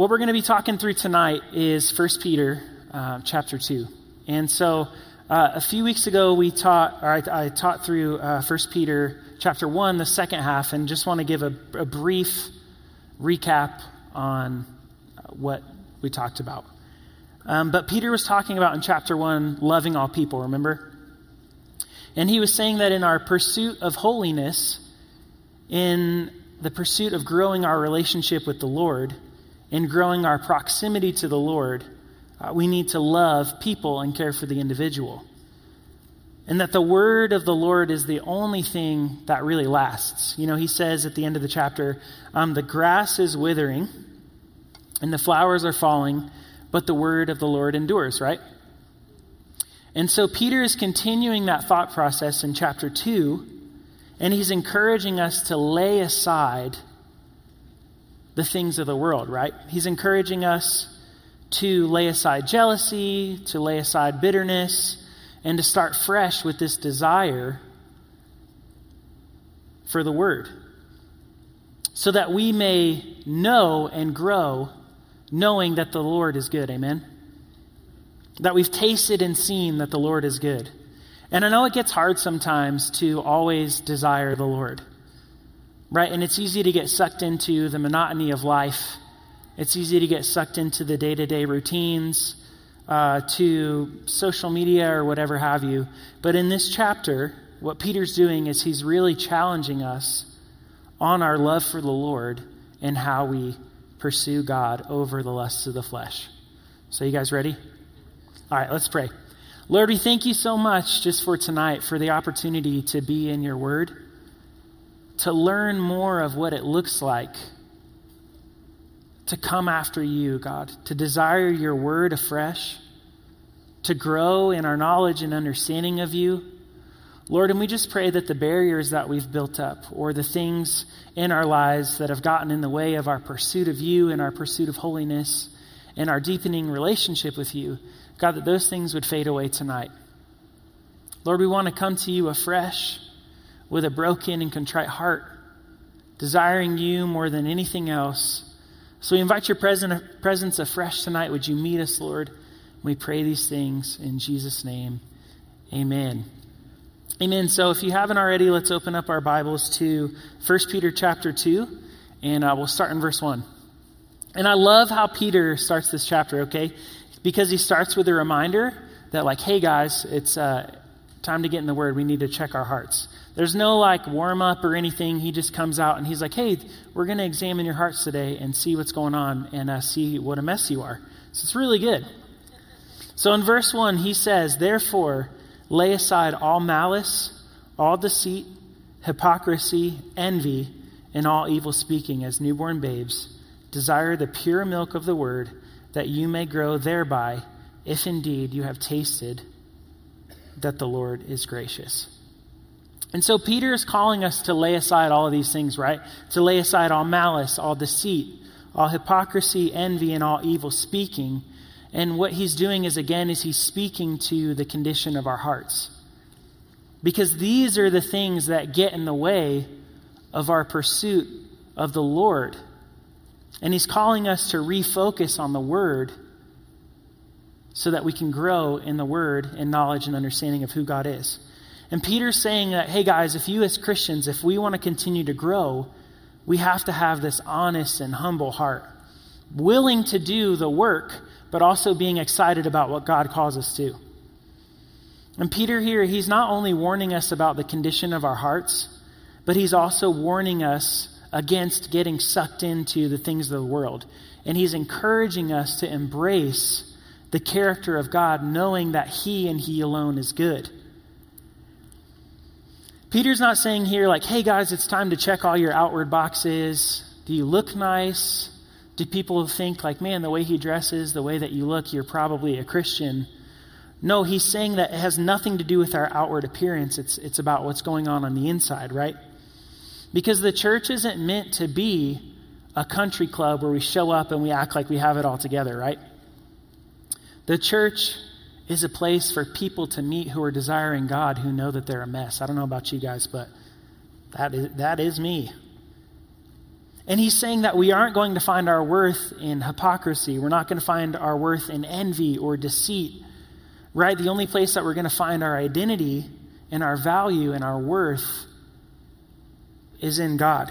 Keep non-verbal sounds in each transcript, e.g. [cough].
what we're going to be talking through tonight is 1 Peter uh, chapter 2. And so, uh, a few weeks ago, we taught, or I, I taught through uh, 1 Peter chapter 1, the second half, and just want to give a, a brief recap on uh, what we talked about. Um, but Peter was talking about in chapter 1 loving all people, remember? And he was saying that in our pursuit of holiness, in the pursuit of growing our relationship with the Lord, in growing our proximity to the Lord, uh, we need to love people and care for the individual. And that the word of the Lord is the only thing that really lasts. You know, he says at the end of the chapter, um, the grass is withering and the flowers are falling, but the word of the Lord endures, right? And so Peter is continuing that thought process in chapter 2, and he's encouraging us to lay aside the things of the world, right? He's encouraging us to lay aside jealousy, to lay aside bitterness, and to start fresh with this desire for the Word. So that we may know and grow knowing that the Lord is good. Amen? That we've tasted and seen that the Lord is good. And I know it gets hard sometimes to always desire the Lord, right? And it's easy to get sucked into the monotony of life it's easy to get sucked into the day to day routines, uh, to social media or whatever have you. But in this chapter, what Peter's doing is he's really challenging us on our love for the Lord and how we pursue God over the lusts of the flesh. So, you guys ready? All right, let's pray. Lord, we thank you so much just for tonight, for the opportunity to be in your word, to learn more of what it looks like to come after you, God, to desire your word afresh, to grow in our knowledge and understanding of you. Lord, and we just pray that the barriers that we've built up or the things in our lives that have gotten in the way of our pursuit of you and our pursuit of holiness and our deepening relationship with you, God, that those things would fade away tonight. Lord, we want to come to you afresh with a broken and contrite heart, desiring you more than anything else so we invite your presence afresh tonight. Would you meet us, Lord? We pray these things in Jesus' name. Amen. Amen. So if you haven't already, let's open up our Bibles to 1 Peter chapter 2, and uh, we'll start in verse 1. And I love how Peter starts this chapter, okay? Because he starts with a reminder that, like, hey guys, it's uh, time to get in the Word. We need to check our hearts. There's no like warm up or anything. He just comes out and he's like, hey, we're going to examine your hearts today and see what's going on and uh, see what a mess you are. So it's really good. So in verse 1, he says, Therefore, lay aside all malice, all deceit, hypocrisy, envy, and all evil speaking as newborn babes. Desire the pure milk of the word, that you may grow thereby, if indeed you have tasted that the Lord is gracious. And so Peter is calling us to lay aside all of these things, right? To lay aside all malice, all deceit, all hypocrisy, envy, and all evil speaking. And what he's doing is, again, is he's speaking to the condition of our hearts. Because these are the things that get in the way of our pursuit of the Lord. And he's calling us to refocus on the Word so that we can grow in the Word and knowledge and understanding of who God is. And Peter's saying that, hey guys, if you as Christians, if we want to continue to grow, we have to have this honest and humble heart, willing to do the work, but also being excited about what God calls us to. And Peter here, he's not only warning us about the condition of our hearts, but he's also warning us against getting sucked into the things of the world. And he's encouraging us to embrace the character of God, knowing that he and he alone is good. Peter's not saying here, like, hey guys, it's time to check all your outward boxes. Do you look nice? Do people think, like, man, the way he dresses, the way that you look, you're probably a Christian? No, he's saying that it has nothing to do with our outward appearance. It's, it's about what's going on on the inside, right? Because the church isn't meant to be a country club where we show up and we act like we have it all together, right? The church is a place for people to meet who are desiring God who know that they're a mess. I don't know about you guys, but that is, that is me. And he's saying that we aren't going to find our worth in hypocrisy. We're not going to find our worth in envy or deceit. Right? The only place that we're going to find our identity and our value and our worth is in God.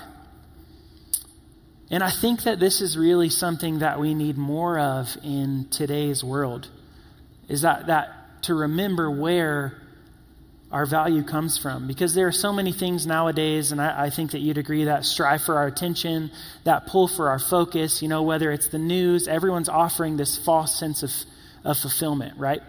And I think that this is really something that we need more of in today's world. Is that, that to remember where our value comes from. Because there are so many things nowadays, and I, I, think that you'd agree that strive for our attention, that pull for our focus, you know, whether it's the news, everyone's offering this false sense of, of fulfillment, right?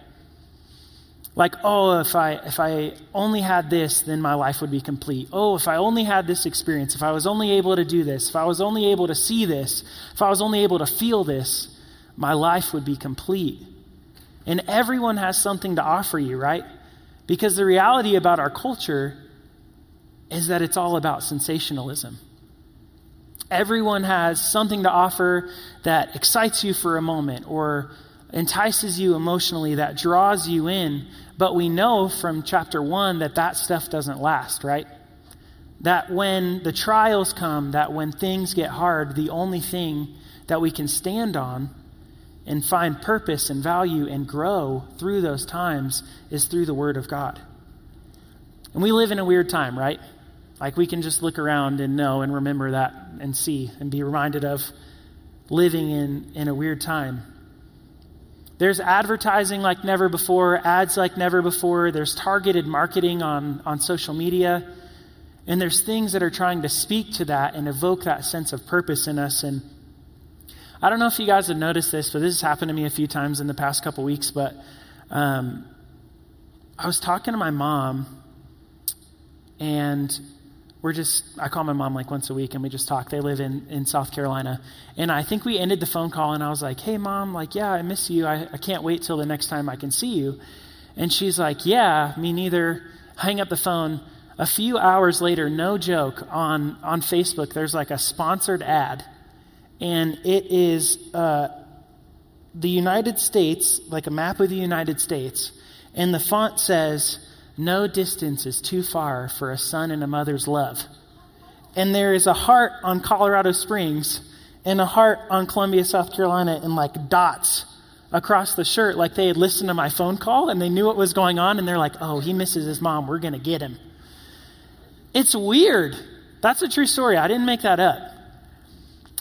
Like, oh, if I if I only had this, then my life would be complete. Oh, if I only had this experience, if I was only able to do this, if I was only able to see this, if I was only able to feel this, my life would be complete. And everyone has something to offer you, right? Because the reality about our culture is that it's all about sensationalism. Everyone has something to offer that excites you for a moment or entices you emotionally, that draws you in. But we know from chapter one that that stuff doesn't last, right? That when the trials come, that when things get hard, the only thing that we can stand on and find purpose and value and grow through those times is through the Word of God. And we live in a weird time, right? Like we can just look around and know and remember that and see and be reminded of living in, in a weird time. There's advertising like never before, ads like never before, there's targeted marketing on, on social media, and there's things that are trying to speak to that and evoke that sense of purpose in us. And I don't know if you guys have noticed this, but this has happened to me a few times in the past couple weeks. But um, I was talking to my mom, and we're just, I call my mom like once a week and we just talk. They live in, in South Carolina. And I think we ended the phone call and I was like, hey, mom, like, yeah, I miss you. I, I can't wait till the next time I can see you. And she's like, yeah, me neither. Hang up the phone. A few hours later, no joke, on, on Facebook, there's like a sponsored ad and it is uh, the United States, like a map of the United States, and the font says, No distance is too far for a son and a mother's love. And there is a heart on Colorado Springs and a heart on Columbia, South Carolina, and like dots across the shirt, like they had listened to my phone call and they knew what was going on, and they're like, Oh, he misses his mom. We're going to get him. It's weird. That's a true story. I didn't make that up.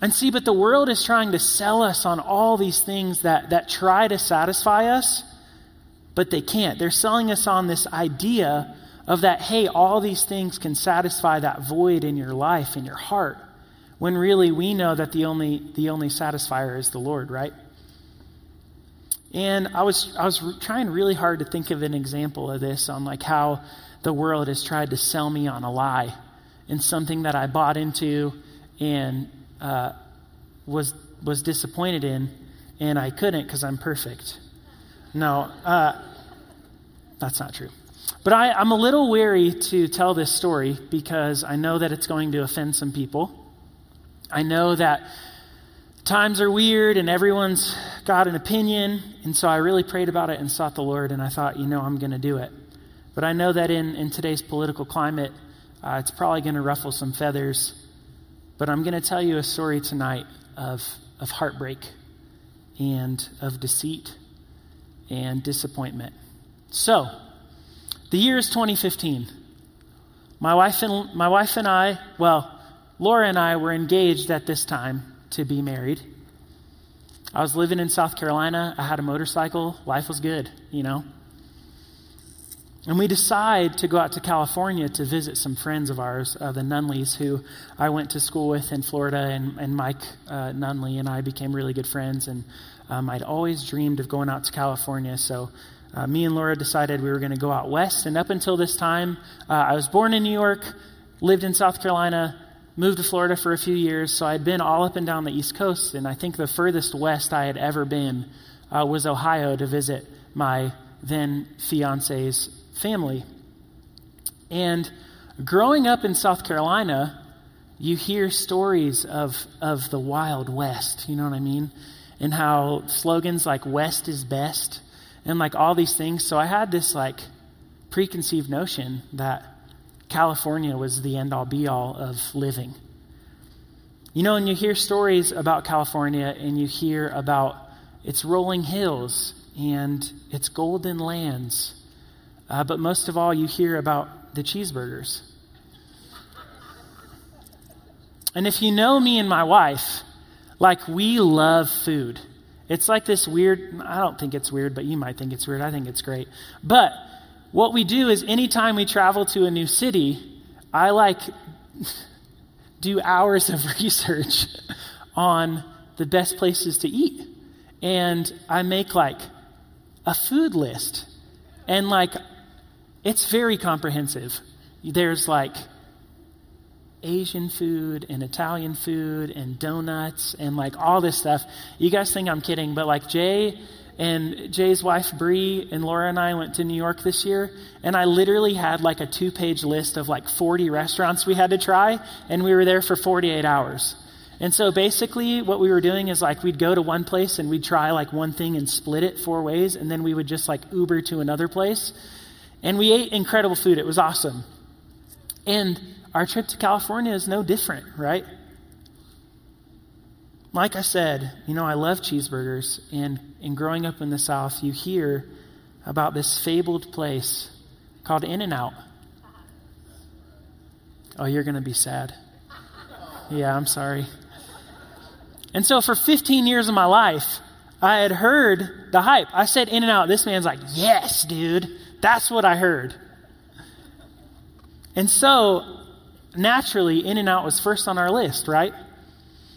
And see, but the world is trying to sell us on all these things that, that try to satisfy us, but they can't. They're selling us on this idea of that, hey, all these things can satisfy that void in your life, in your heart, when really we know that the only, the only satisfier is the Lord, right? And I was, I was trying really hard to think of an example of this on like how the world has tried to sell me on a lie and something that I bought into and uh, was was disappointed in, and I couldn't because I'm perfect. No, uh, that's not true. But I, I'm a little wary to tell this story because I know that it's going to offend some people. I know that times are weird and everyone's got an opinion, and so I really prayed about it and sought the Lord, and I thought, you know, I'm going to do it. But I know that in, in today's political climate, uh, it's probably going to ruffle some feathers. But I'm going to tell you a story tonight of, of heartbreak and of deceit and disappointment. So, the year is 2015. My wife and my wife and I, well, Laura and I were engaged at this time to be married. I was living in South Carolina. I had a motorcycle. Life was good, you know. And we decide to go out to California to visit some friends of ours, uh, the Nunleys, who I went to school with in Florida, and, and Mike uh, Nunley and I became really good friends. And um, I'd always dreamed of going out to California, so uh, me and Laura decided we were going to go out west. And up until this time, uh, I was born in New York, lived in South Carolina, moved to Florida for a few years, so I'd been all up and down the East Coast. And I think the furthest west I had ever been uh, was Ohio to visit my then fiance's family. And growing up in South Carolina, you hear stories of, of the Wild West, you know what I mean? And how slogans like West is best and like all these things. So I had this like preconceived notion that California was the end all be all of living. You know, and you hear stories about California and you hear about its rolling hills and its golden lands. Uh, but most of all, you hear about the cheeseburgers. And if you know me and my wife, like we love food. It's like this weird, I don't think it's weird, but you might think it's weird. I think it's great. But what we do is anytime we travel to a new city, I like [laughs] do hours of [laughs] research on the best places to eat. And I make like a food list. And like, it's very comprehensive. There's like Asian food and Italian food and donuts and like all this stuff. You guys think I'm kidding, but like Jay and Jay's wife Bree and Laura and I went to New York this year, and I literally had like a two page list of like 40 restaurants we had to try, and we were there for 48 hours. And so basically, what we were doing is like we'd go to one place and we'd try like one thing and split it four ways, and then we would just like Uber to another place. And we ate incredible food. It was awesome. And our trip to California is no different, right? Like I said, you know, I love cheeseburgers, and in growing up in the South, you hear about this fabled place called In N Out. Oh, you're going to be sad. Yeah, I'm sorry. And so for 15 years of my life, I had heard the hype. I said In N Out. This man's like, yes, dude. That's what I heard. And so naturally, In and Out was first on our list, right?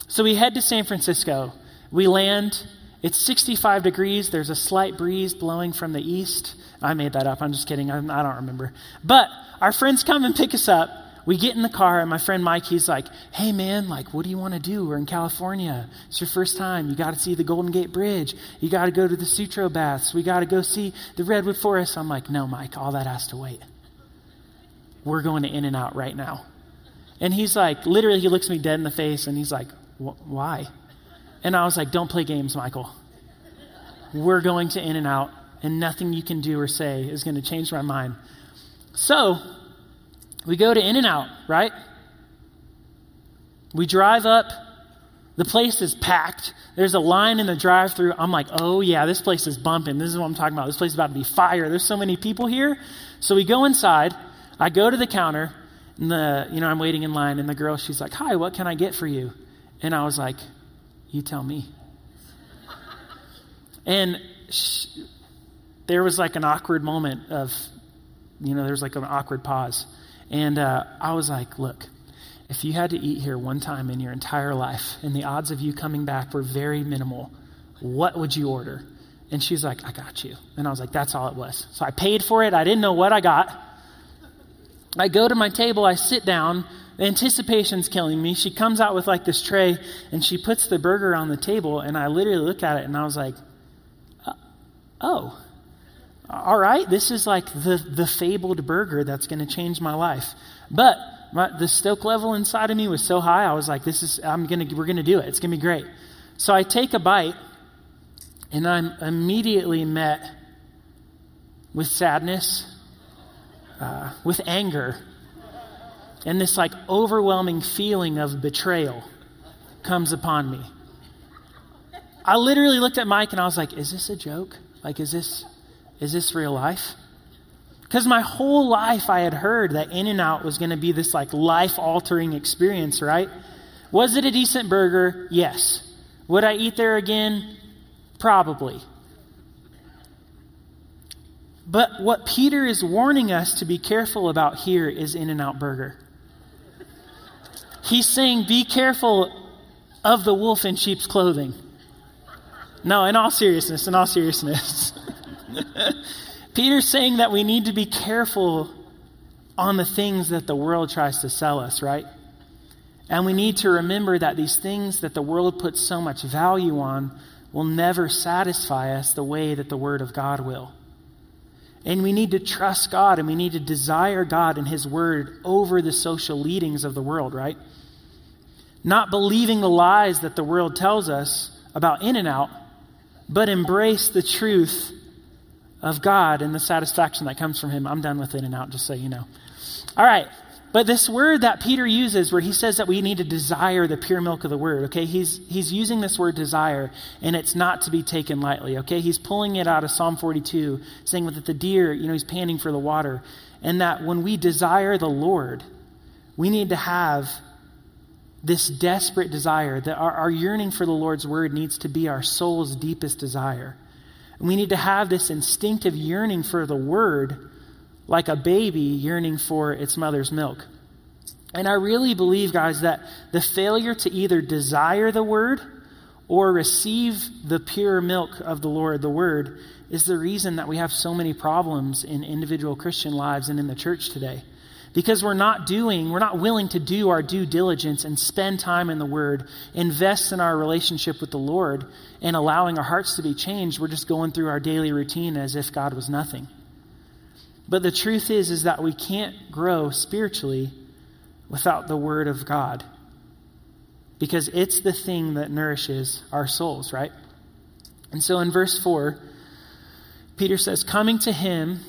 So we head to San Francisco. We land. It's 65 degrees. There's a slight breeze blowing from the east. I made that up. I'm just kidding. I, I don't remember. But our friends come and pick us up. We get in the car, and my friend Mike, he's like, Hey, man, like, what do you want to do? We're in California. It's your first time. You got to see the Golden Gate Bridge. You got to go to the Sutro Baths. We got to go see the Redwood Forest. I'm like, No, Mike, all that has to wait. We're going to In and Out right now. And he's like, literally, he looks me dead in the face and he's like, why? And I was like, don't play games, Michael. We're going to In N Out, and nothing you can do or say is going to change my mind. So, we go to In N Out, right? We drive up. The place is packed. There's a line in the drive through. I'm like, oh, yeah, this place is bumping. This is what I'm talking about. This place is about to be fire. There's so many people here. So we go inside. I go to the counter. And the, you know, I'm waiting in line, and the girl, she's like, Hi, what can I get for you? And I was like, You tell me. and she, there was like an awkward moment of, you know, there was like an awkward pause. And uh, I was like, Look, if you had to eat here one time in your entire life, and the odds of you coming back were very minimal, what would you order? And she's like, I got you. And I was like, That's all it was. So I paid for it. I didn't know what I got. I go to my table, I sit down, anticipation's killing me. She comes out with like this tray and she puts the burger on the table, and I literally look at it and I was like, uh, oh, all right, this is like the, the fabled burger that's going to change my life. But my, the stoke level inside of me was so high, I was like, this is, I'm going to, we're going to do it. It's going to be great. So I take a bite, and I'm immediately met with sadness uh, with anger and this like overwhelming feeling of betrayal comes upon me. I literally looked at Mike and I was like, is this a joke? Like, is this, is this real life? Because my whole life I had heard that In N Out was going to be this like life altering experience, right? Was it a decent burger? Yes. Would I eat there again? Probably. But what Peter is warning us to be careful about here is In N Out Burger. He's saying, be careful of the wolf in sheep's clothing. No, in all seriousness, in all seriousness. [laughs] Peter's saying that we need to be careful on the things that the world tries to sell us, right? And we need to remember that these things that the world puts so much value on will never satisfy us the way that the Word of God will. And we need to trust God and we need to desire God and His Word over the social leadings of the world, right? Not believing the lies that the world tells us about In and Out, but embrace the truth of God and the satisfaction that comes from Him. I'm done with In and Out, just so you know. All right. But this word that Peter uses, where he says that we need to desire the pure milk of the word, okay, he's, he's using this word desire, and it's not to be taken lightly, okay? He's pulling it out of Psalm 42, saying that the deer, you know, he's panting for the water. And that when we desire the Lord, we need to have this desperate desire, that our, our yearning for the Lord's word needs to be our soul's deepest desire. And we need to have this instinctive yearning for the word like a baby yearning for its mother's milk. And I really believe, guys, that the failure to either desire the word or receive the pure milk of the Lord, the word, is the reason that we have so many problems in individual Christian lives and in the church today. Because we're not doing, we're not willing to do our due diligence and spend time in the Word, invest in our relationship with the Lord, and allowing our hearts to be changed. We're just going through our daily routine as if God was nothing. But the truth is, is that we can't grow spiritually without the Word of God. Because it's the thing that nourishes our souls, right? And so in verse 4, Peter says, Coming to him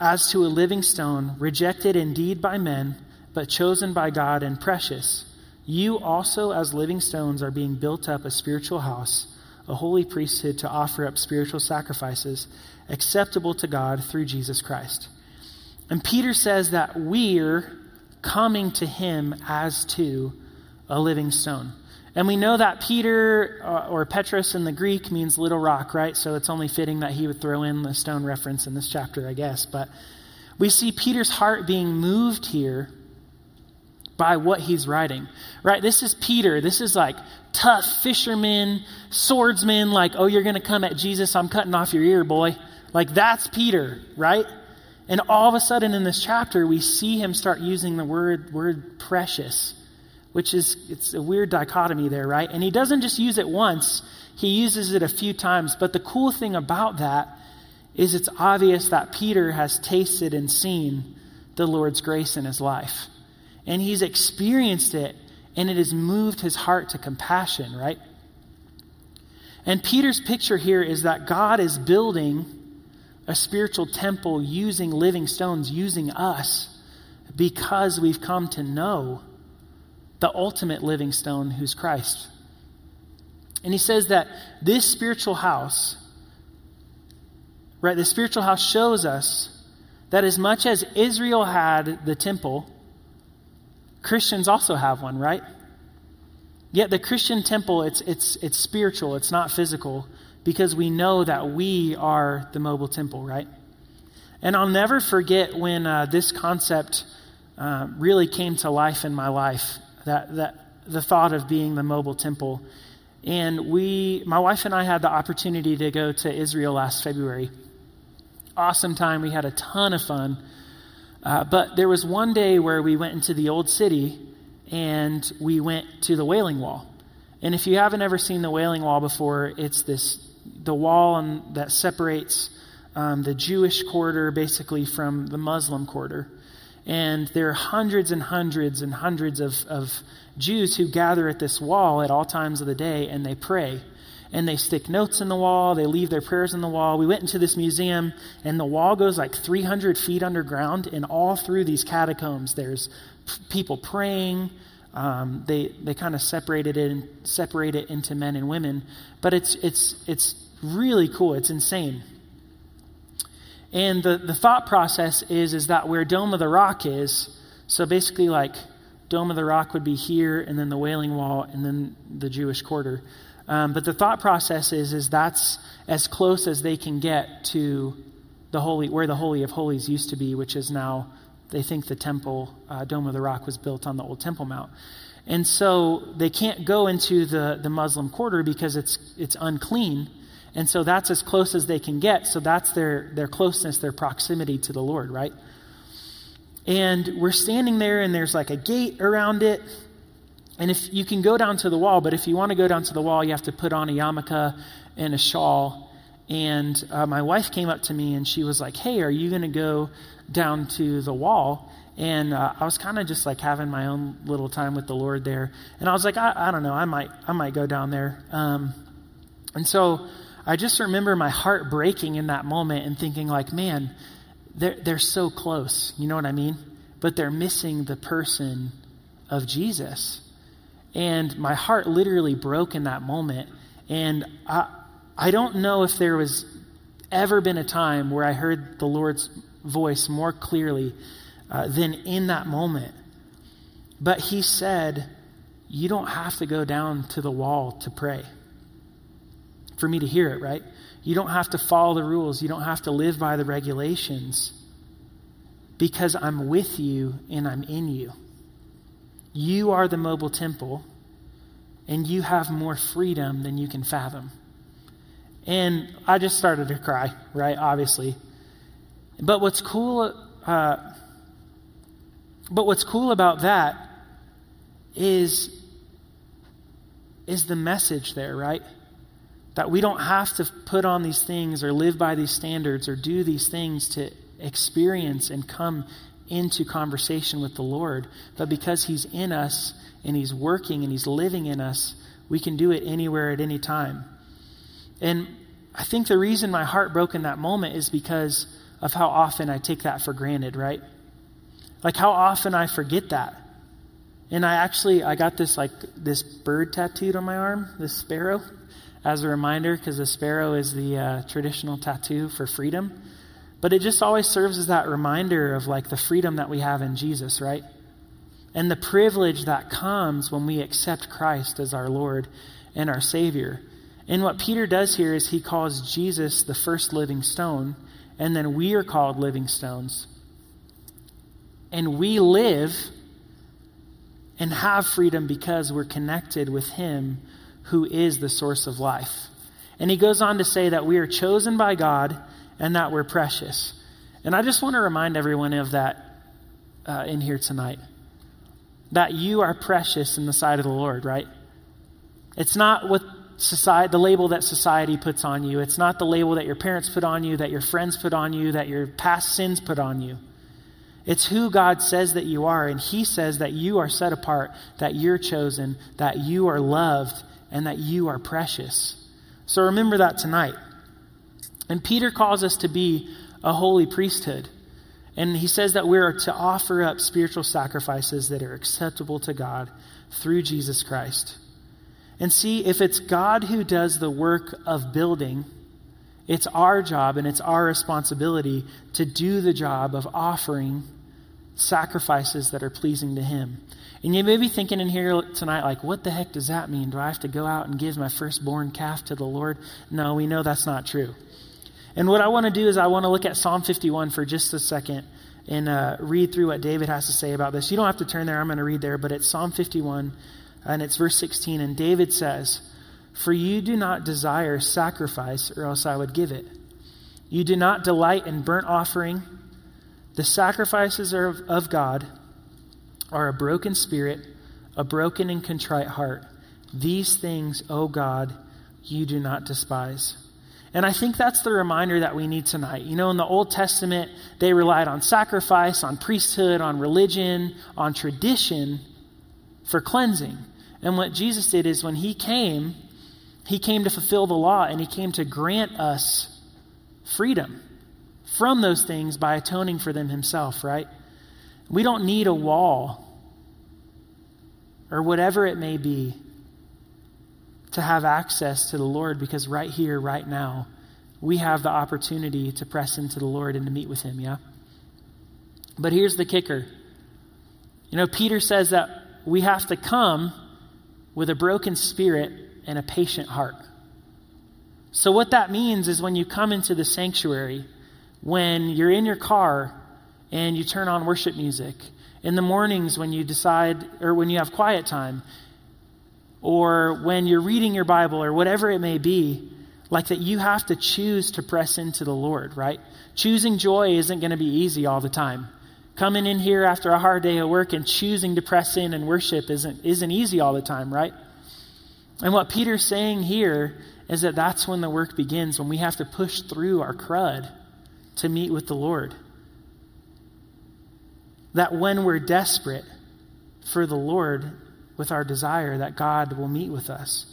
as to a living stone, rejected indeed by men, but chosen by God and precious, you also, as living stones, are being built up a spiritual house, a holy priesthood to offer up spiritual sacrifices acceptable to God through Jesus Christ. And Peter says that we're coming to him as to a living stone. And we know that Peter uh, or Petrus in the Greek means little rock, right? So it's only fitting that he would throw in the stone reference in this chapter, I guess. But we see Peter's heart being moved here by what he's writing, right? This is Peter. This is like tough fisherman, swordsman, like, oh, you're going to come at Jesus. I'm cutting off your ear, boy. Like, that's Peter, right? And all of a sudden in this chapter, we see him start using the word, word precious which is it's a weird dichotomy there, right? And he doesn't just use it once, he uses it a few times. But the cool thing about that is it's obvious that Peter has tasted and seen the Lord's grace in his life. And he's experienced it, and it has moved his heart to compassion, right? And Peter's picture here is that God is building a spiritual temple using living stones, using us, because we've come to know the ultimate living stone, who's Christ. And he says that this spiritual house, right, the spiritual house shows us that as much as Israel had the temple, Christians also have one, right? Yet the Christian temple, it's, it's, it's spiritual, it's not physical, because we know that we are the mobile temple, right? And I'll never forget when uh, this concept uh, really came to life in my life that, that the thought of being the mobile temple. And we, my wife and I had the opportunity to go to Israel last February. Awesome time. We had a ton of fun. Uh, but there was one day where we went into the old city and we went to the Wailing Wall. And if you haven't ever seen the Wailing Wall before, it's this the wall on, that separates um, the Jewish quarter basically from the Muslim quarter. And there are hundreds and hundreds and hundreds of, of Jews who gather at this wall at all times of the day and they pray. And they stick notes in the wall, they leave their prayers in the wall. We went into this museum, and the wall goes like 300 feet underground, and all through these catacombs, there's people praying. Um, they they kind of separated it and separate it into men and women, but it's it's it's really cool. It's insane. And the, the thought process is, is that where Dome of the Rock is, so basically like Dome of the Rock would be here, and then the Wailing Wall, and then the Jewish quarter. Um, but the thought process is, is that's as close as they can get to the holy, where the Holy of Holies used to be, which is now, they think the temple, uh, Dome of the Rock was built on the old Temple Mount. And so they can't go into the, the Muslim quarter because it's, it's unclean. And so that's as close as they can get. So that's their, their closeness, their proximity to the Lord, right? And we're standing there, and there's like a gate around it. And if you can go down to the wall, but if you want to go down to the wall, you have to put on a yarmulke and a shawl. And uh, my wife came up to me and she was like, Hey, are you going to go down to the wall? And uh, I was kind of just like having my own little time with the Lord there. And I was like, I, I don't know, I might, I might go down there. Um, and so I just remember my heart breaking in that moment and thinking, like, man, they're, they're so close. You know what I mean? but they're missing the person of Jesus. And my heart literally broke in that moment. And I, I don't know if there was ever been a time where I heard the Lord's voice more clearly uh, than in that moment. But He said, You don't have to go down to the wall to pray for me to hear it, right? You don't have to follow the rules. You don't have to live by the regulations because I'm with you and I'm in you. You are the mobile temple, and you have more freedom than you can fathom. And I just started to cry, right? Obviously. But what's cool, uh, but what's cool about that is, is the message there, right? That we don't have to put on these things or live by these standards or do these things to experience and come into conversation with the Lord. But because He's in us and He's working and He's living in us, we can do it anywhere at any time. And I think the reason my heart broke in that moment is because of how often I take that for granted, right? Like how often I forget that. And I actually I got this like this bird tattooed on my arm, this sparrow, as a reminder because the sparrow is the uh, traditional tattoo for freedom. But it just always serves as that reminder of like the freedom that we have in Jesus, right? And the privilege that comes when we accept Christ as our Lord and our Savior. And what Peter does here is he calls Jesus the first living stone, and then we are called living stones. And we live and have freedom because we're connected with Him who is the source of life. And he goes on to say that we are chosen by God and that we're precious. And I just want to remind everyone of that uh, in here tonight. That you are precious in the sight of the Lord, right? It's not what society, the label that society puts on you. It's not the label that your parents put on you, that your friends put on you, that your past sins put on you. It's who God says that you are, and He says that you are set apart, that you're chosen, that you are loved, and that you are precious. So remember that tonight. And Peter calls us to be a holy priesthood. And he says that we're to offer up spiritual sacrifices that are acceptable to God through Jesus Christ. And see, if it's God who does the work of building, it's our job and it's our responsibility to do the job of offering sacrifices that are pleasing to Him. And you may be thinking in here tonight, like, what the heck does that mean? Do I have to go out and give my firstborn calf to the Lord? No, we know that's not true. And what I want to do is I want to look at Psalm 51 for just a second and uh, read through what David has to say about this. You don't have to turn there, I'm going to read there, but it's Psalm 51 and it's verse 16. And David says, For you do not desire sacrifice, or else I would give it. You do not delight in burnt offering. The sacrifices of, of God are a broken spirit, a broken and contrite heart. These things, O God, you do not despise. And I think that's the reminder that we need tonight. You know, in the Old Testament, they relied on sacrifice, on priesthood, on religion, on tradition for cleansing. And what Jesus did is when he came, he came to fulfill the law and he came to grant us freedom from those things by atoning for them himself, right? We don't need a wall or whatever it may be to have access to the Lord because right here, right now, we have the opportunity to press into the Lord and to meet with Him, yeah? But here's the kicker. You know, Peter says that we have to come with a broken spirit and a patient heart. So, what that means is when you come into the sanctuary, when you're in your car and you turn on worship music, in the mornings when you decide, or when you have quiet time, or when you're reading your Bible or whatever it may be, like that you have to choose to press into the Lord, right? Choosing joy isn't going to be easy all the time. Coming in here after a hard day of work and choosing to press in and worship isn't, isn't easy all the time, right? And what Peter's saying here is that that's when the work begins, when we have to push through our crud to meet with the Lord. That when we're desperate for the Lord, with our desire that God will meet with us.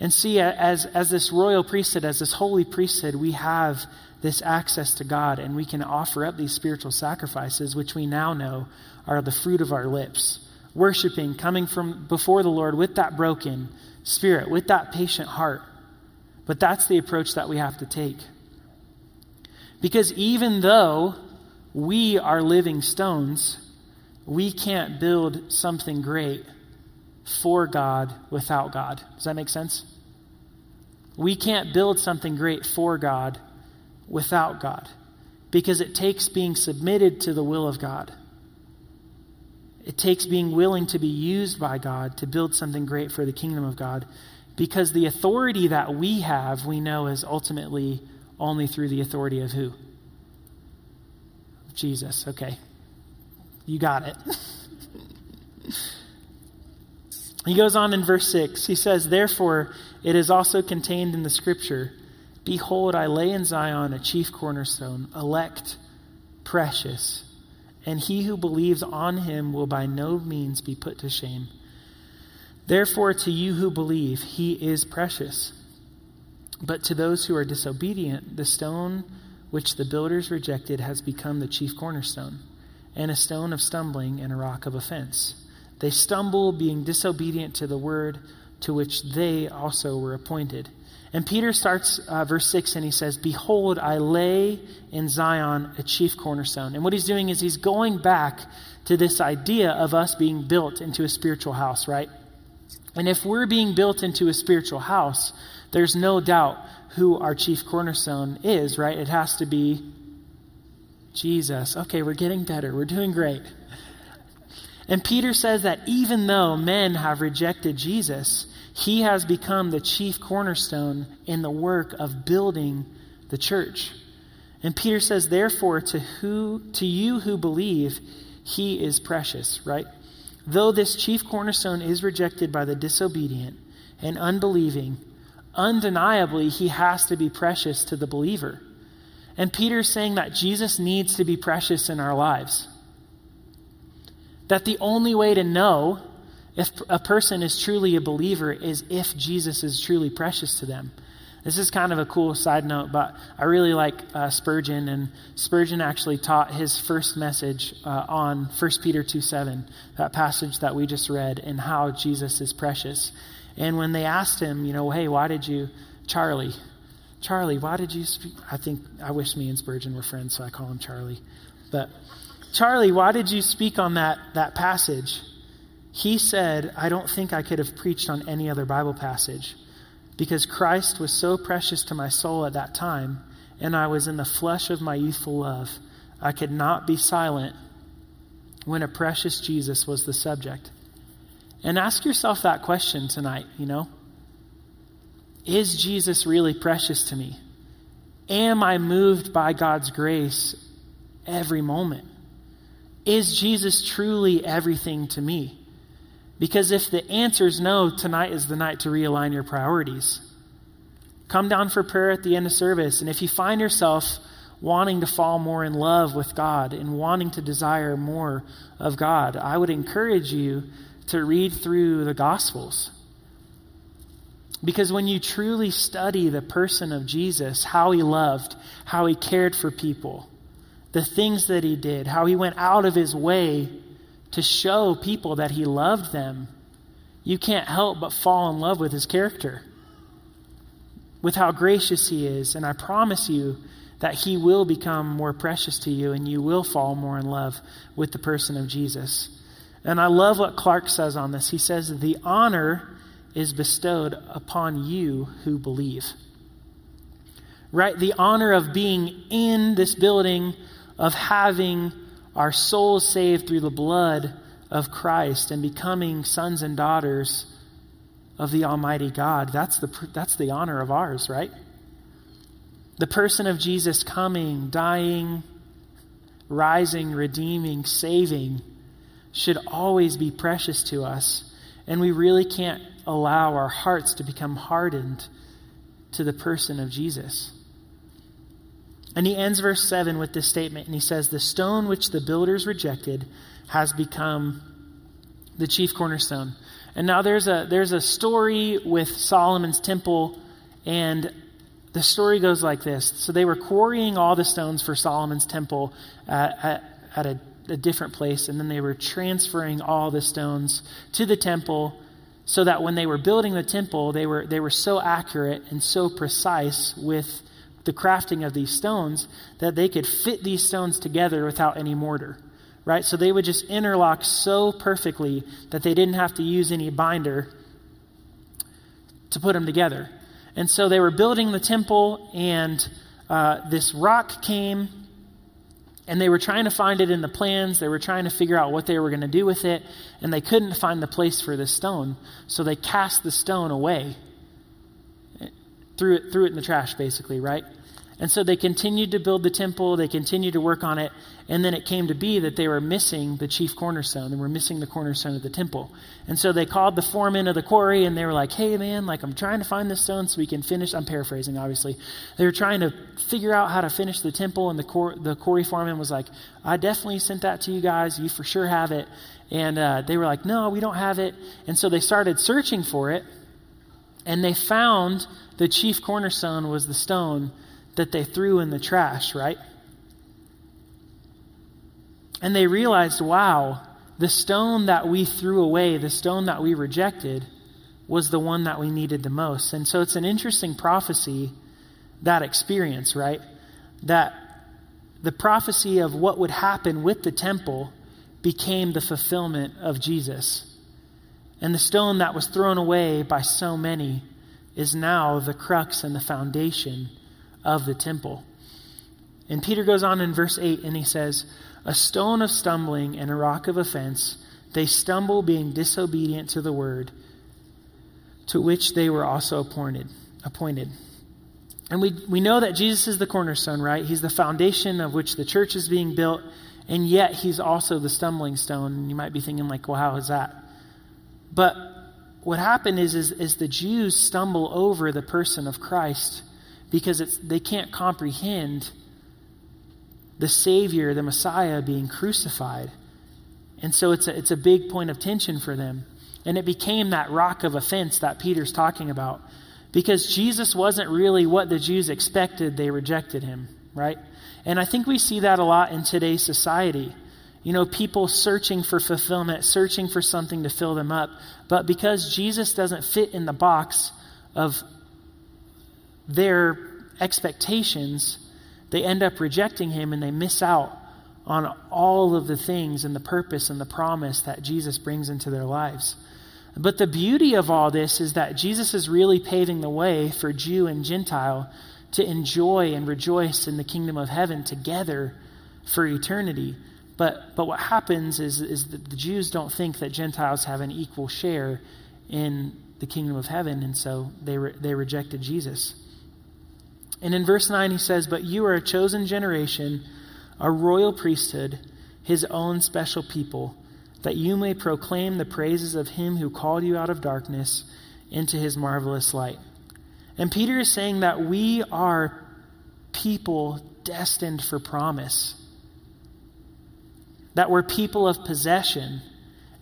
And see, as, as this royal priesthood, as this holy priesthood, we have this access to God and we can offer up these spiritual sacrifices, which we now know are the fruit of our lips. Worshiping, coming from before the Lord with that broken spirit, with that patient heart. But that's the approach that we have to take. Because even though we are living stones, we can't build something great for God without God. Does that make sense? We can't build something great for God without God because it takes being submitted to the will of God. It takes being willing to be used by God to build something great for the kingdom of God because the authority that we have, we know, is ultimately only through the authority of who? Jesus. Okay. You got it. [laughs] he goes on in verse 6. He says, Therefore, it is also contained in the scripture Behold, I lay in Zion a chief cornerstone, elect, precious, and he who believes on him will by no means be put to shame. Therefore, to you who believe, he is precious. But to those who are disobedient, the stone which the builders rejected has become the chief cornerstone, and a stone of stumbling and a rock of offense. They stumble, being disobedient to the word to which they also were appointed. And Peter starts uh, verse 6 and he says, Behold, I lay in Zion a chief cornerstone. And what he's doing is he's going back to this idea of us being built into a spiritual house, right? And if we're being built into a spiritual house, there's no doubt who our chief cornerstone is, right? It has to be Jesus. Okay, we're getting better. We're doing great. And Peter says that even though men have rejected Jesus, he has become the chief cornerstone in the work of building the church. And Peter says, therefore, to who to you who believe, he is precious, right? Though this chief cornerstone is rejected by the disobedient and unbelieving, undeniably he has to be precious to the believer. And Peter's saying that Jesus needs to be precious in our lives. That the only way to know if a person is truly a believer is if Jesus is truly precious to them. This is kind of a cool side note, but I really like uh, Spurgeon, and Spurgeon actually taught his first message uh, on 1 Peter 2 7, that passage that we just read, and how Jesus is precious. And when they asked him, you know, hey, why did you, Charlie, Charlie, why did you speak? I think, I wish me and Spurgeon were friends, so I call him Charlie. But, Charlie, why did you speak on that, that passage? He said, I don't think I could have preached on any other Bible passage because Christ was so precious to my soul at that time, and I was in the flesh of my youthful love. I could not be silent when a precious Jesus was the subject. And ask yourself that question tonight, you know? Is Jesus really precious to me? Am I moved by God's grace every moment? Is Jesus truly everything to me? Because if the answer is no, tonight is the night to realign your priorities. Come down for prayer at the end of service. And if you find yourself wanting to fall more in love with God and wanting to desire more of God, I would encourage you to read through the Gospels. Because when you truly study the person of Jesus, how he loved, how he cared for people, the things that he did, how he went out of his way to show people that he loved them, you can't help but fall in love with his character, with how gracious he is. And I promise you that he will become more precious to you and you will fall more in love with the person of Jesus. And I love what Clarke says on this. He says, The honor is bestowed upon you who believe. Right? The honor of being in this building, of having our souls saved through the blood of Christ and becoming sons and daughters of the Almighty God. That's the, that's the honor of ours, right? The person of Jesus coming, dying, rising, redeeming, saving should always be precious to us. And we really can't allow our hearts to become hardened to the person of Jesus. And he ends verse 7 with this statement, and he says, The stone which the builders rejected has become the chief cornerstone. And now there's a, there's a story with Solomon's temple, and the story goes like this. So they were quarrying all the stones for Solomon's temple at, at, at a, a different place, and then they were transferring all the stones to the temple so that when they were building the temple, they were, they were so accurate and so precise with the crafting of these stones that they could fit these stones together without any mortar. Right? So they would just interlock so perfectly that they didn't have to use any binder to put them together. And so they were building the temple, and uh, this rock came, and they were trying to find it in the plans. They were trying to figure out what they were going to do with it, and they couldn't find the place for the stone. So they cast the stone away, threw it, threw it in the trash, basically, right? And so they continued to build the temple, they continued to work on it, and then it came to be that they were missing the chief cornerstone. They were missing the cornerstone of the temple. And so they called the foreman of the quarry and they were like, hey man, like I'm trying to find this stone so we can finish. I'm paraphrasing, obviously. They were trying to figure out how to finish the temple, and the, cor- the quarry foreman was like, I definitely sent that to you guys. You for sure have it. And uh, they were like, no, we don't have it. And so they started searching for it, and they found the chief cornerstone was the stone that they threw in the trash, right? And they realized, wow, the stone that we threw away, the stone that we rejected, was the one that we needed the most. And so it's an interesting prophecy, that experience, right? That the prophecy of what would happen with the temple became the fulfillment of Jesus. And the stone that was thrown away by so many is now the crux and the foundation of the temple. And Peter goes on in verse 8 and he says, A stone of stumbling and a rock of offense, they stumble being disobedient to the word, to which they were also appointed. appointed. And we, we know that Jesus is the cornerstone, right? He's the foundation of which the church is being built, and yet he's also the stumbling stone. And you might be thinking, like, well, how is that? But what happened is, is, is the Jews stumble over the person of Christ because they can't comprehend the Savior, the Messiah, being crucified. And so it's a, it's a big point of tension for them. And it became that rock of offense that Peter's talking about. Because Jesus wasn't really what the Jews expected, they rejected him, right? And I think we see that a lot in today's society. You know, people searching for fulfillment, searching for something to fill them up. But because Jesus doesn't fit in the box of their expectations, they end up rejecting him and they miss out on all of the things and the purpose and the promise that Jesus brings into their lives. But the beauty of all this is that Jesus is really paving the way for Jew and Gentile to enjoy and rejoice in the kingdom of heaven together for eternity. But, but what happens is, is that the Jews don't think that Gentiles have an equal share in the kingdom of heaven, and so they, re, they rejected Jesus. And in verse 9, he says, But you are a chosen generation, a royal priesthood, his own special people, that you may proclaim the praises of him who called you out of darkness into his marvelous light. And Peter is saying that we are people destined for promise, that we're people of possession.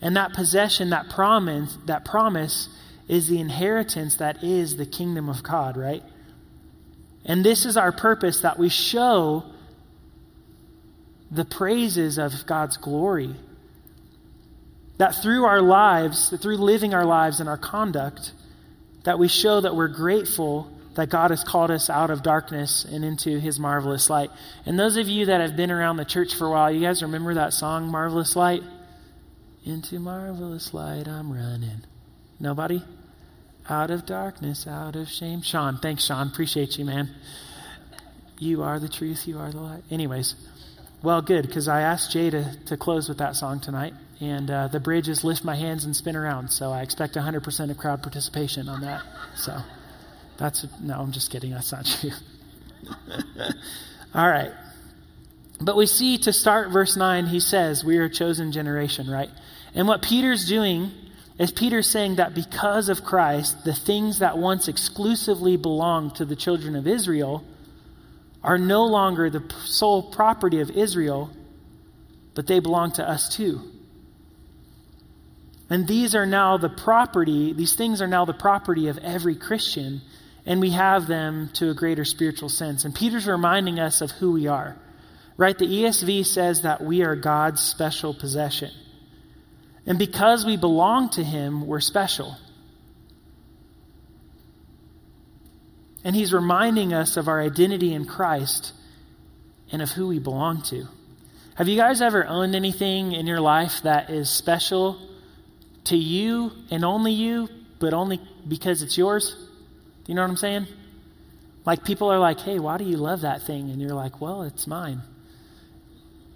And that possession, that promise, that promise is the inheritance that is the kingdom of God, right? And this is our purpose that we show the praises of God's glory. That through our lives, through living our lives and our conduct, that we show that we're grateful that God has called us out of darkness and into his marvelous light. And those of you that have been around the church for a while, you guys remember that song, Marvelous Light? Into marvelous light I'm running. Nobody? Out of darkness, out of shame. Sean, thanks, Sean. Appreciate you, man. You are the truth, you are the light. Anyways, well, good, because I asked Jay to, to close with that song tonight, and uh, the bridge is Lift My Hands and Spin Around, so I expect 100% of crowd participation on that. So that's, no, I'm just kidding. That's not true. All right. But we see to start verse 9, he says, We are a chosen generation, right? And what Peter's doing is Peter's saying that because of Christ, the things that once exclusively belonged to the children of Israel are no longer the sole property of Israel, but they belong to us too. And these are now the property, these things are now the property of every Christian. And we have them to a greater spiritual sense. And Peter's reminding us of who we are. Right? The ESV says that we are God's special possession. And because we belong to Him, we're special. And He's reminding us of our identity in Christ and of who we belong to. Have you guys ever owned anything in your life that is special to you and only you, but only because it's yours? You know what I'm saying? Like people are like, hey, why do you love that thing? And you're like, well, it's mine.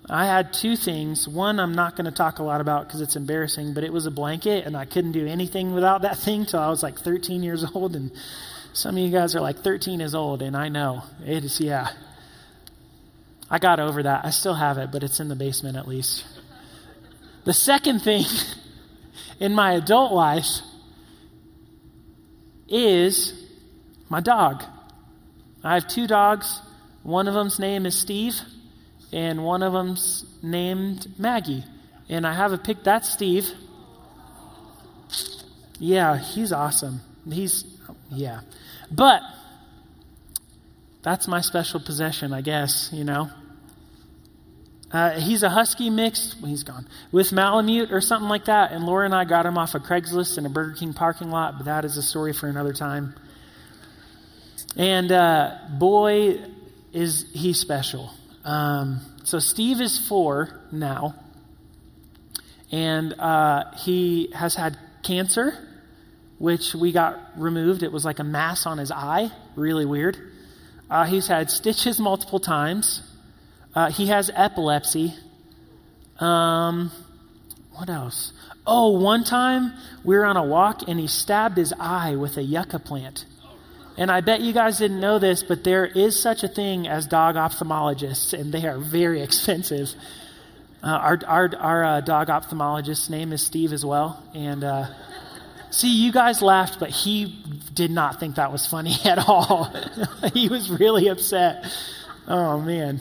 I had two things. One, I'm not going to talk a lot about because it's embarrassing, but it was a blanket, and I couldn't do anything without that thing till I was like 13 years [laughs] old. And some of you guys are like 13 years old, and I know. It is, yeah. I got over that. I still have it, but it's in the basement at least. The second thing [laughs] in my adult life is my dog. I have two dogs. One of them's name is Steve, and one of them's named Maggie. And I have a pic. That's Steve. Yeah, he's awesome. He's, yeah. But that's my special possession, I guess, you know. Uh, he's a husky mixed, he's gone, with Malamute or something like that. And Laura and I got him off of Craigslist in a Burger King parking lot, but that is a story for another time. And uh, boy, is he special. Um, so Steve is four now, and uh, he has had cancer, which we got removed. It was like a mass on his eye, really weird. Uh, he's had stitches multiple times. Uh, he has epilepsy. Um, what else? Oh, one time we were on a walk and he stabbed his eye with a yucca plant. And I bet you guys didn't know this, but there is such a thing as dog ophthalmologists, and they are very [laughs] expensive. Uh, our our, our uh, dog ophthalmologist's name is Steve as well. And uh, see, you guys laughed, but he did not think that was funny [laughs] at all. [laughs] he was really upset. Oh, man.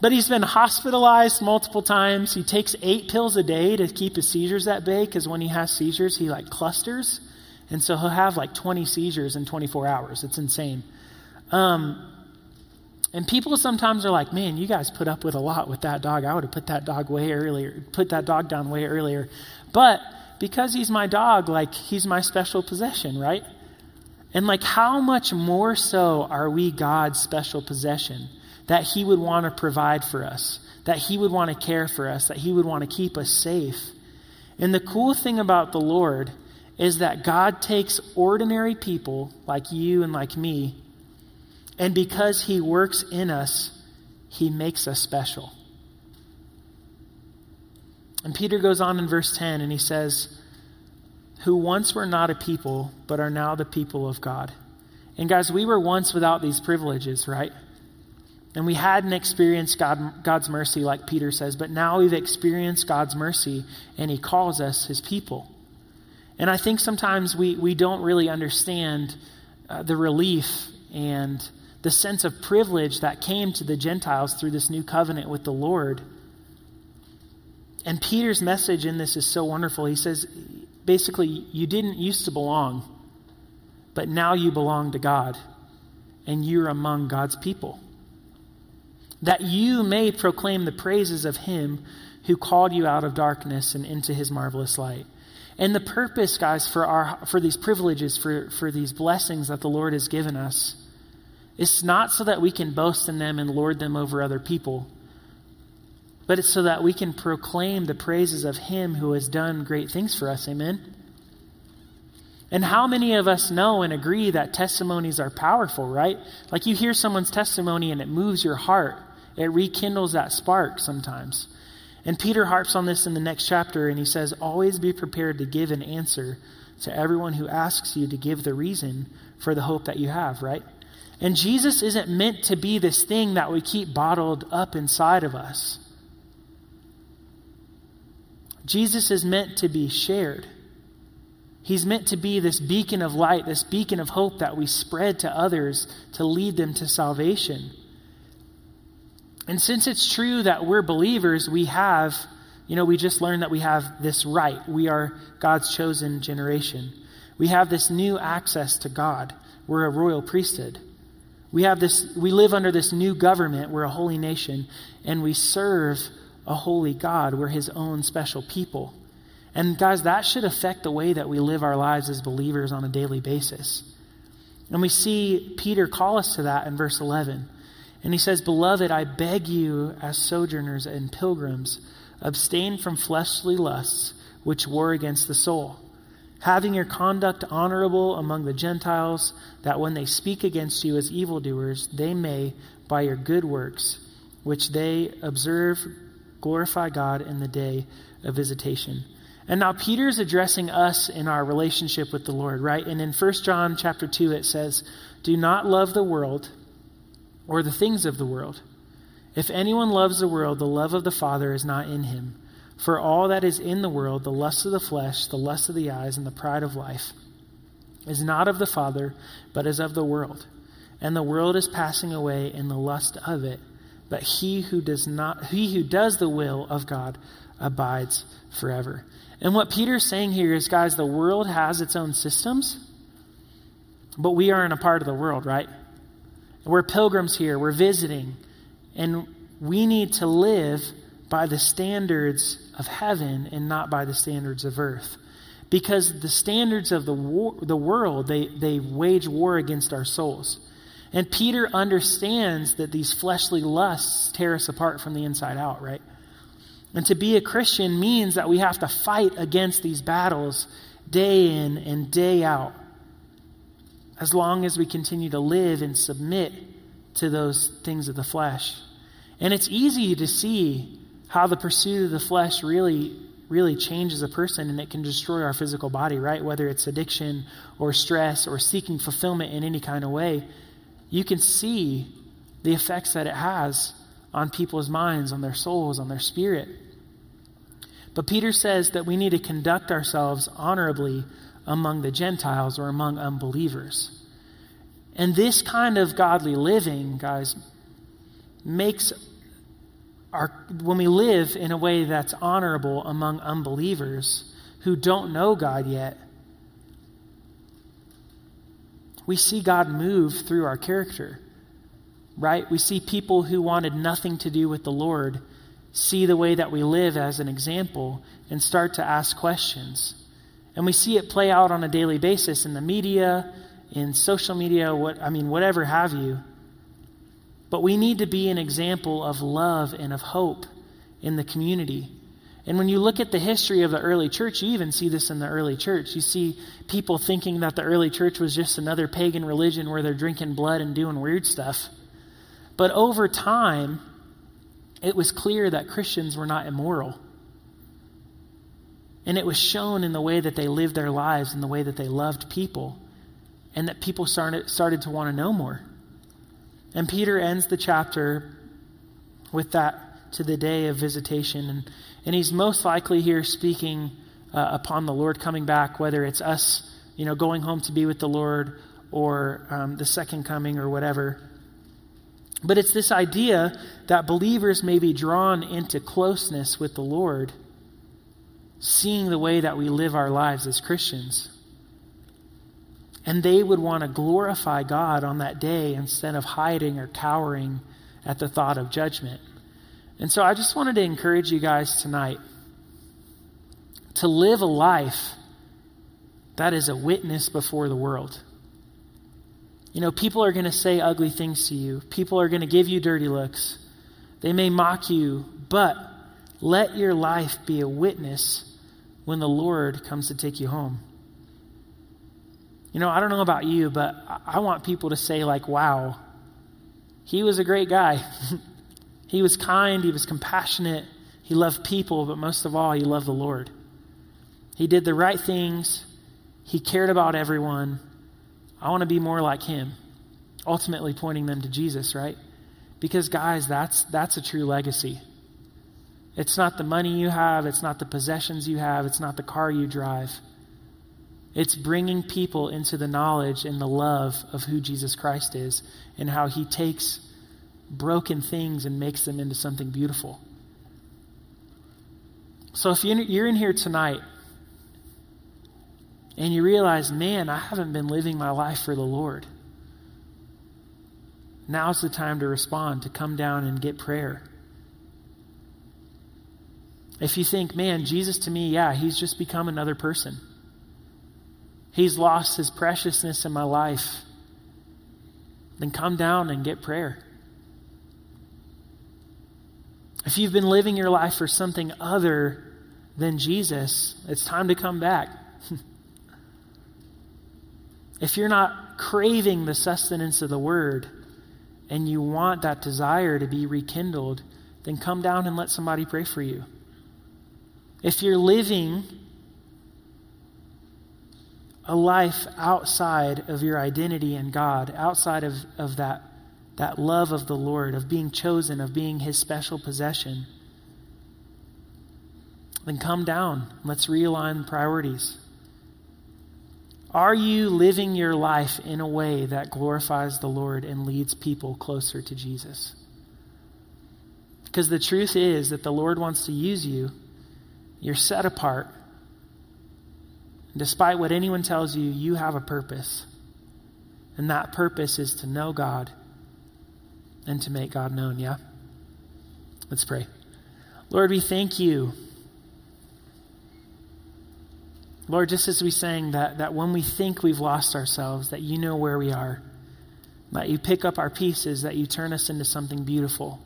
But he's been hospitalized multiple times. He takes eight pills a day to keep his seizures at bay because when he has seizures, he like clusters. And so he'll have like 20 seizures in 24 hours. It's insane. Um, and people sometimes are like, man, you guys put up with a lot with that dog. I would have put that dog way earlier, put that dog down way earlier. But because he's my dog, like he's my special possession, right? And like how much more so are we God's special possession that he would want to provide for us, that he would want to care for us, that he would want to keep us safe. And the cool thing about the Lord is that God takes ordinary people like you and like me, and because He works in us, He makes us special. And Peter goes on in verse 10 and he says, Who once were not a people, but are now the people of God. And guys, we were once without these privileges, right? And we hadn't experienced God, God's mercy, like Peter says, but now we've experienced God's mercy, and He calls us His people. And I think sometimes we, we don't really understand uh, the relief and the sense of privilege that came to the Gentiles through this new covenant with the Lord. And Peter's message in this is so wonderful. He says, basically, you didn't used to belong, but now you belong to God, and you're among God's people. That you may proclaim the praises of Him who called you out of darkness and into His marvelous light. And the purpose, guys, for, our, for these privileges, for, for these blessings that the Lord has given us, is not so that we can boast in them and lord them over other people, but it's so that we can proclaim the praises of Him who has done great things for us. Amen? And how many of us know and agree that testimonies are powerful, right? Like you hear someone's testimony and it moves your heart, it rekindles that spark sometimes. And Peter harps on this in the next chapter, and he says, Always be prepared to give an answer to everyone who asks you to give the reason for the hope that you have, right? And Jesus isn't meant to be this thing that we keep bottled up inside of us. Jesus is meant to be shared. He's meant to be this beacon of light, this beacon of hope that we spread to others to lead them to salvation. And since it's true that we're believers, we have, you know, we just learned that we have this right. We are God's chosen generation. We have this new access to God. we're a royal priesthood. We have this we live under this new government, we're a holy nation, and we serve a holy God. We're his own special people. And guys, that should affect the way that we live our lives as believers on a daily basis. And we see Peter call us to that in verse 11. And he says, Beloved, I beg you, as sojourners and pilgrims, abstain from fleshly lusts which war against the soul, having your conduct honorable among the Gentiles, that when they speak against you as evildoers, they may, by your good works, which they observe, glorify God in the day of visitation. And now Peter's addressing us in our relationship with the Lord, right? And in 1 John chapter 2 it says, "Do not love the world or the things of the world. If anyone loves the world, the love of the Father is not in him. For all that is in the world, the lust of the flesh, the lust of the eyes, and the pride of life, is not of the Father, but is of the world. And the world is passing away in the lust of it, but he who does not he who does the will of God abides forever. And what Peter's saying here is guys, the world has its own systems, but we aren't a part of the world, right? We're pilgrims here, we're visiting, and we need to live by the standards of heaven and not by the standards of earth. Because the standards of the, war, the world, they, they wage war against our souls. And Peter understands that these fleshly lusts tear us apart from the inside out, right? And to be a Christian means that we have to fight against these battles day in and day out as long as we continue to live and submit to those things of the flesh. And it's easy to see how the pursuit of the flesh really really changes a person and it can destroy our physical body, right? Whether it's addiction or stress or seeking fulfillment in any kind of way, you can see the effects that it has on people's minds, on their souls, on their spirit. But Peter says that we need to conduct ourselves honorably among the Gentiles or among unbelievers. And this kind of godly living, guys, makes our, when we live in a way that's honorable among unbelievers who don't know God yet, we see God move through our character, right? We see people who wanted nothing to do with the Lord see the way that we live as an example and start to ask questions. And we see it play out on a daily basis in the media, in social media, what I mean, whatever have you. But we need to be an example of love and of hope in the community. And when you look at the history of the early church, you even see this in the early church. You see people thinking that the early church was just another pagan religion where they're drinking blood and doing weird stuff. But over time, it was clear that Christians were not immoral. And it was shown in the way that they lived their lives and the way that they loved people, and that people started, started to want to know more. And Peter ends the chapter with that to the day of visitation. And, and he's most likely here speaking uh, upon the Lord coming back, whether it's us, you know, going home to be with the Lord or um, the second coming or whatever. But it's this idea that believers may be drawn into closeness with the Lord, seeing the way that we live our lives as Christians. And they would want to glorify God on that day instead of hiding or cowering at the thought of judgment. And so I just wanted to encourage you guys tonight to live a life that is a witness before the world. You know, people are going to say ugly things to you, people are going to give you dirty looks, they may mock you, but let your life be a witness when the Lord comes to take you home. You know, I don't know about you, but I want people to say, like, wow, he was a great guy. [laughs] he was kind, he was compassionate, he loved people, but most of all, he loved the Lord. He did the right things, he cared about everyone, I want to be more like him, ultimately pointing them to Jesus, right? Because, guys, that's, that's a true legacy. It's not the money you have, it's not the possessions you have, it's not the car you drive. It's bringing people into the knowledge and the love of who Jesus Christ is and how he takes broken things and makes them into something beautiful. So if you're in here tonight and you realize, man, I haven't been living my life for the Lord. now's the time to respond, to come down and get prayer. If you think, man, Jesus to me, yeah, he's just become another person. He's lost his preciousness in my life. Then come down and get prayer. If you've been living your life for something other than Jesus, it's time to come back. [laughs] if you're not craving the sustenance of the word and you want that desire to be rekindled, then come down and let somebody pray for you. If you're living a life outside of your identity in God, outside of, of that, that love of the Lord, of being chosen, of being His special possession, then come down. Let's realign priorities. Are you living your life in a way that glorifies the Lord and leads people closer to Jesus? Because the truth is that the Lord wants to use you. You're set apart. Despite what anyone tells you, you have a purpose. And that purpose is to know God and to make God known, yeah? Let's pray. Lord, we thank you. Lord, just as we sang that, that when we think we've lost ourselves, that you know where we are, that you pick up our pieces, that you turn us into something beautiful.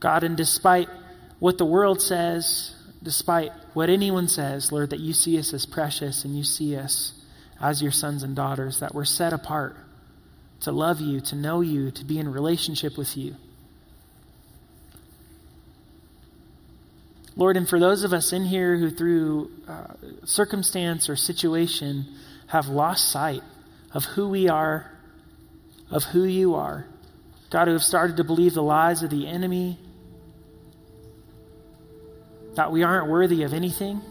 God, and despite what the world says, despite what anyone says, Lord, that you see us as precious and you see us as your sons and daughters, that we're set apart to love you, to know you, to be in relationship with you. Lord, and for those of us in here who, through uh, circumstance or situation, have lost sight of who we are, of who you are, God, who have started to believe the lies of the enemy, that we aren't worthy of anything,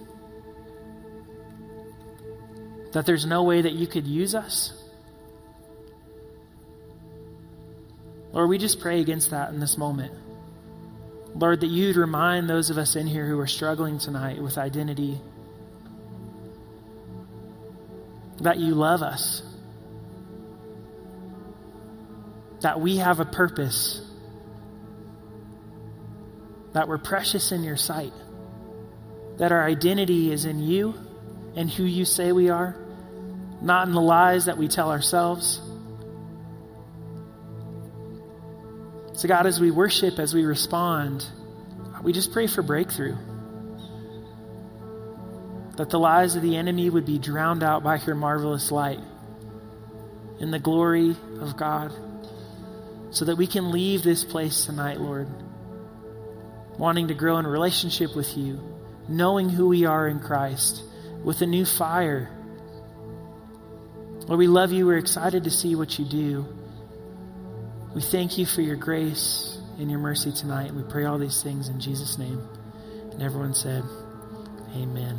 that there's no way that you could use us. Lord, we just pray against that in this moment. Lord, that you'd remind those of us in here who are struggling tonight with identity that you love us, that we have a purpose, that we're precious in your sight that our identity is in you and who you say we are, not in the lies that we tell ourselves. So, God, as we worship, as we respond, we just pray for breakthrough. That the lies of the enemy would be drowned out by your marvelous light in the glory of God. So that we can leave this place tonight, Lord, wanting to grow in relationship with you knowing who we are in Christ with a new fire. Lord, we love you. We're excited to see what you do. We thank you for your grace and your mercy tonight. We pray all these things in Jesus' name. And everyone said, Amen.